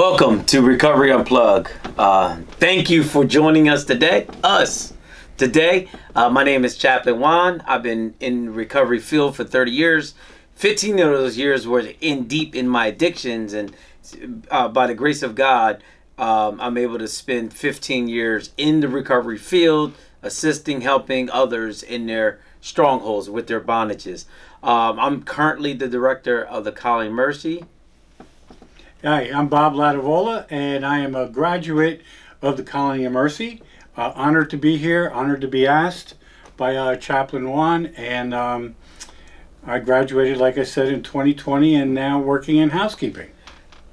Welcome to Recovery Unplug. Uh, thank you for joining us today. Us today. Uh, my name is Chaplain Juan. I've been in recovery field for 30 years. 15 of those years were in deep in my addictions, and uh, by the grace of God, um, I'm able to spend 15 years in the recovery field, assisting, helping others in their strongholds with their bondages. Um, I'm currently the director of the Colony of Mercy Hi, I'm Bob Latavola, and I am a graduate of the Colony of Mercy. Uh, honored to be here, honored to be asked by uh, Chaplain Juan, and um, I graduated, like I said, in 2020, and now working in housekeeping.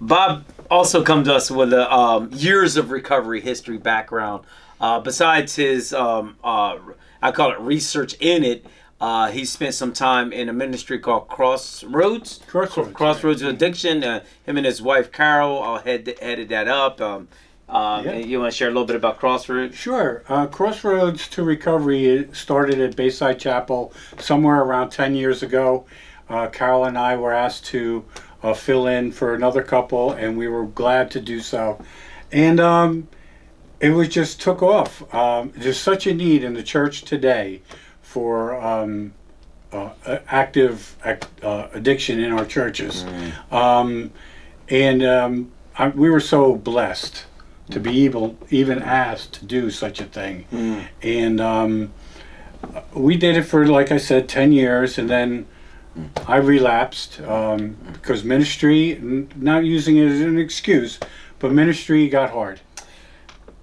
Bob also comes to us with a um, years of recovery history background. Uh, besides his, um, uh, I call it research in it, uh, he spent some time in a ministry called Crossroads. Crossroads. Crossroads right. Addiction. Uh, him and his wife Carol uh, head, headed that up. Um, uh, yeah. You want to share a little bit about Crossroads? Sure. Uh, Crossroads to Recovery started at Bayside Chapel somewhere around 10 years ago. Uh, Carol and I were asked to uh, fill in for another couple, and we were glad to do so. And um, it was just took off. Um, there's such a need in the church today for um, uh, active uh, addiction in our churches. Mm. Um, and um, I, we were so blessed to be able, even asked to do such a thing. Mm. And um, we did it for, like I said, 10 years. And then I relapsed um, because ministry, not using it as an excuse, but ministry got hard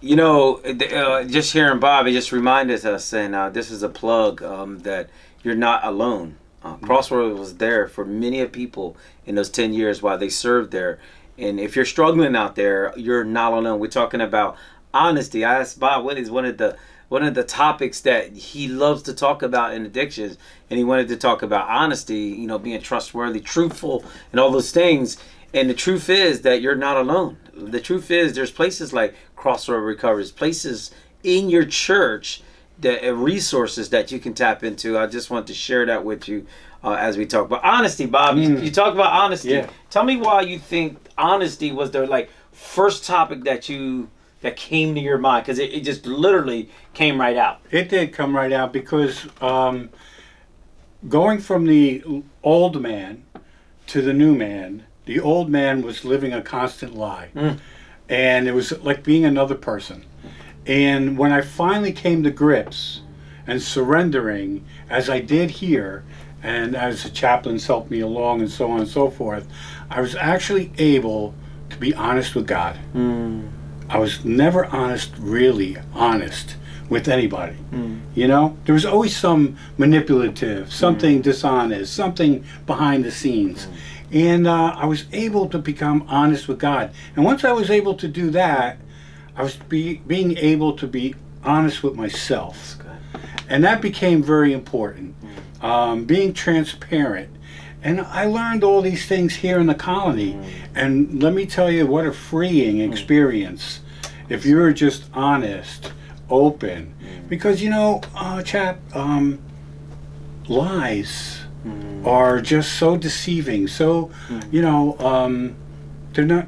you know, uh, just hearing Bob, it just reminded us, and uh, this is a plug um, that you're not alone. Uh, mm-hmm. Crossroads was there for many of people in those 10 years while they served there. And if you're struggling out there, you're not alone. We're talking about honesty. I asked Bob what is one of the one of the topics that he loves to talk about in addictions, and he wanted to talk about honesty. You know, being trustworthy, truthful, and all those things. And the truth is that you're not alone. The truth is there's places like Crossroad Recoveries, places in your church that uh, resources that you can tap into. I just want to share that with you uh, as we talk about honesty, Bob. Mm. You, you, talk about honesty. Yeah. Tell me why you think honesty was the like first topic that you that came to your mind because it, it, just literally came right out. It did come right out because um, going from the old man to the new man the old man was living a constant lie. Mm. And it was like being another person. And when I finally came to grips and surrendering, as I did here, and as the chaplains helped me along and so on and so forth, I was actually able to be honest with God. Mm. I was never honest, really honest with anybody. Mm. You know, there was always some manipulative, something mm. dishonest, something behind the scenes. And uh, I was able to become honest with God. And once I was able to do that, I was be, being able to be honest with myself, and that became very important. Um, being transparent, and I learned all these things here in the colony. Mm. And let me tell you, what a freeing mm. experience if you're just honest, open, mm. because you know, uh, chap, um, lies mm. are just so deceiving. So, mm. you know, um, they're not.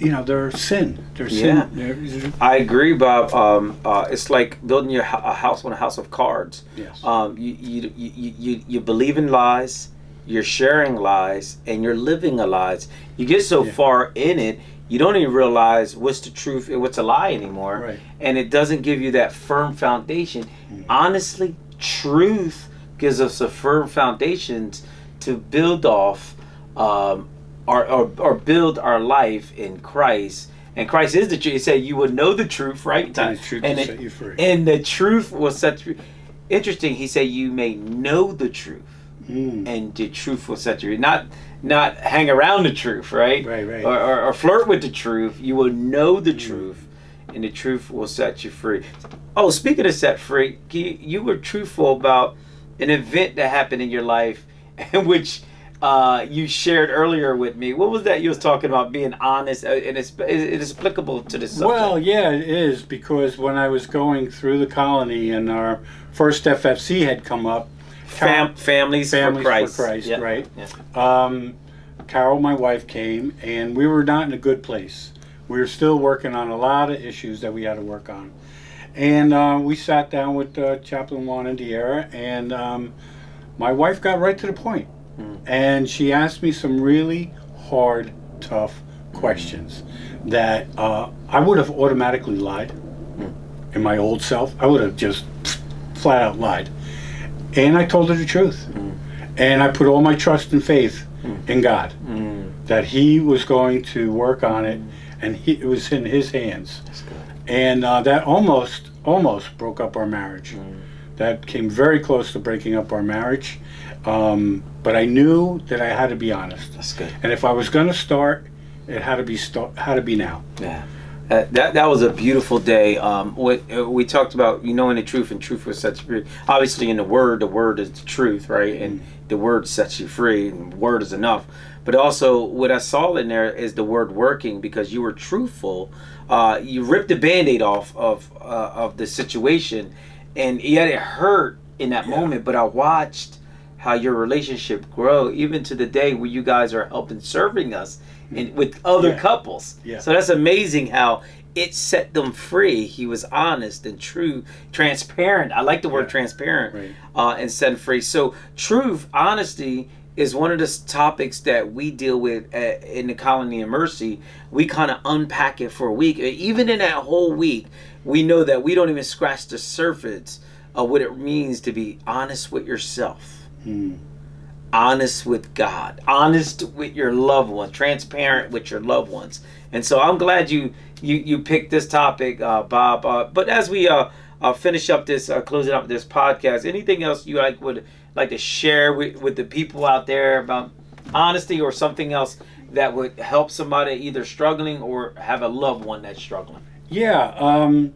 You know, they're sin. They're sin. Yeah. They're, I agree, Bob. Um, uh, it's like building your a house on a house of cards. Yes. Um, you, you, you, you, you believe in lies, you're sharing lies, and you're living a lies. You get so yeah. far in it, you don't even realize what's the truth and what's a lie anymore. Right. And it doesn't give you that firm foundation. Mm. Honestly, truth gives us a firm foundation to build off um, or, or, or, build our life in Christ. And Christ is the truth. He said, "You will know the truth, right? And the truth and will it, set you free. And the truth will set you." Interesting. He said, "You may know the truth, mm. and the truth will set you free." Not not hang around the truth, right? Right, right. Or, or, or flirt with the truth. You will know the mm. truth, and the truth will set you free. Oh, speaking of set free, you, you were truthful about an event that happened in your life which uh, you shared earlier with me. What was that you was talking about being honest uh, and it's, it is applicable to this subject? Well, yeah, it is because when I was going through the colony and our first FFC had come up, Fam- families, families for Christ, for Christ right? Yeah. Um, Carol, my wife, came and we were not in a good place. We were still working on a lot of issues that we had to work on. And uh, we sat down with uh, Chaplain Juan and Indiera, and um, my wife got right to the point. And she asked me some really hard, tough questions that uh, I would have automatically lied in my old self. I would have just flat out lied. And I told her the truth. And I put all my trust and faith in God that He was going to work on it, and he, it was in His hands. And uh, that almost, almost broke up our marriage. That came very close to breaking up our marriage. Um, but I knew that I had to be honest. That's good. And if I was going to start, it had to be start, had to be now. Yeah. Uh, that that was a beautiful day. Um, what uh, we talked about, you knowing the truth, and truth was sets you free. Obviously, in the word, the word is the truth, right? And the word sets you free, and word is enough. But also, what I saw in there is the word working because you were truthful. Uh, you ripped the band-aid off of uh, of the situation, and yet it hurt in that Yeah. moment. But I watched how your relationship grow, even to the day where you guys are helping serving us and with other Yeah. couples. Yeah. So that's amazing how it set them free. He was honest and true, transparent. I like the word Yeah. transparent Right. uh, and set free. So truth, honesty is one of the topics that we deal with at, in the colony of mercy. We kind of unpack it for a week. Even in that whole week, we know that we don't even scratch the surface of what it means to be honest with yourself honest with God, honest with your loved ones, transparent with your loved ones. And so I'm glad you you you picked this topic, uh, Bob. Uh, but as we uh, uh, finish up this, uh, closing up this podcast, anything else you like would like to share with, with the people out there about honesty or something else that would help somebody either struggling or have a loved one that's struggling? Yeah, um,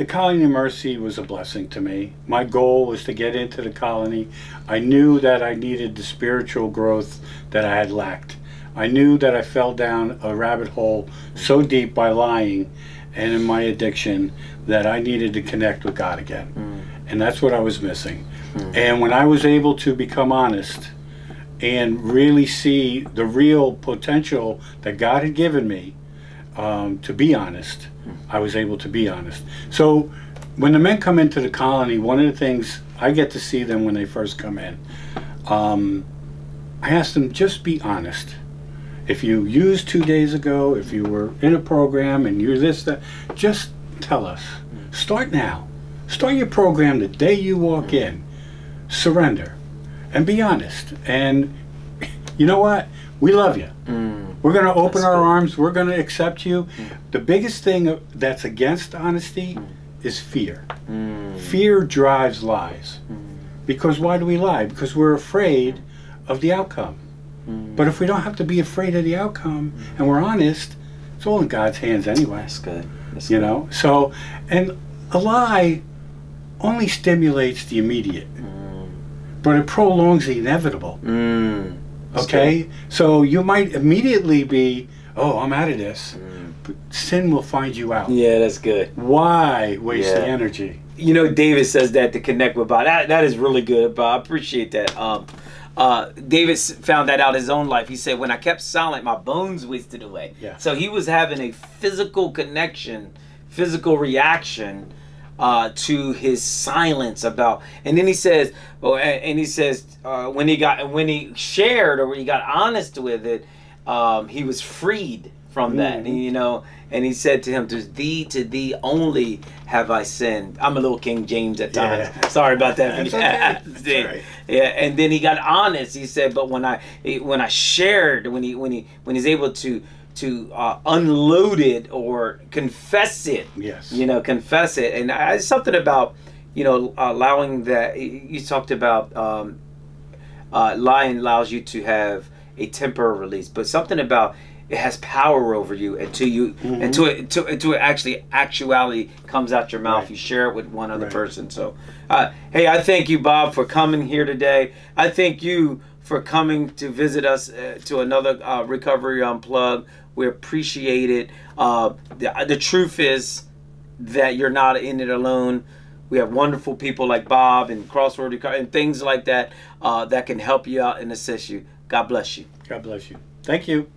the Colony of Mercy was a blessing to me. My goal was to get into the colony. I knew that I needed the spiritual growth that I had lacked. I knew that I fell down a rabbit hole so deep by lying and in my addiction that I needed to connect with God again. Hmm. And that's what I was missing. Hmm. And when I was able to become honest and really see the real potential that God had given me, um, to be honest, I was able to be honest. So when the men come into the colony, one of the things I get to see them when they first come in, um, I ask them just be honest. If you used two days ago, if you were in a program and you're this, that, just tell us. Start now. Start your program the day you walk in. Surrender and be honest. And you know what? We love you. We're going to open our arms. We're going to accept you. Mm. The biggest thing that's against honesty mm. is fear. Mm. Fear drives lies. Because why do we lie? Because we're afraid of the outcome. But if we don't have to be afraid of the outcome and we're honest, it's all in God's hands anyway. That's good. That's You good. know? So, and a lie only stimulates the immediate, but it prolongs the inevitable. Mm. Okay? So you might immediately be, oh, I'm out of this. But sin will find you out. Yeah, that's good. Why waste the energy? you know, David says that to connect with Bob. That that is really good, Bob. I appreciate that. Um, uh, David found that out his own life. He said, "When I kept silent, my bones wasted away." Yeah. So he was having a physical connection, physical reaction uh, to his silence about. And then he says, "Oh," and, and he says uh, when he got when he shared or when he got honest with it, um, he was freed from that. Mhm. And, you know, and he said to him, "To thee, to thee only have I sinned." I'm a little King James at times. Yeah. Sorry about that. Yeah. okay. Right. Yeah, and then he got honest. He said, "But when I when I shared, when he when he when he's able to to uh, unload it or confess it, Yes. you know, confess it, and I, something about you know allowing that. You talked about um, uh, lying allows you to have a temporary release, but something about it has power over you until you Mhm. until it until, until it actually actuality comes out your mouth. Right. You share it with one other Right. person. So, uh, hey, I thank you, Bob, for coming here today. I thank you for coming to visit us uh, to another uh, Recovery Unplugged. We appreciate it. Uh, the, the truth is that you're not in it alone. We have wonderful people like Bob and Crossroads Reco- and things like that uh, that can help you out and assist you. God bless you. God bless you. Thank you.